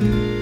Bye.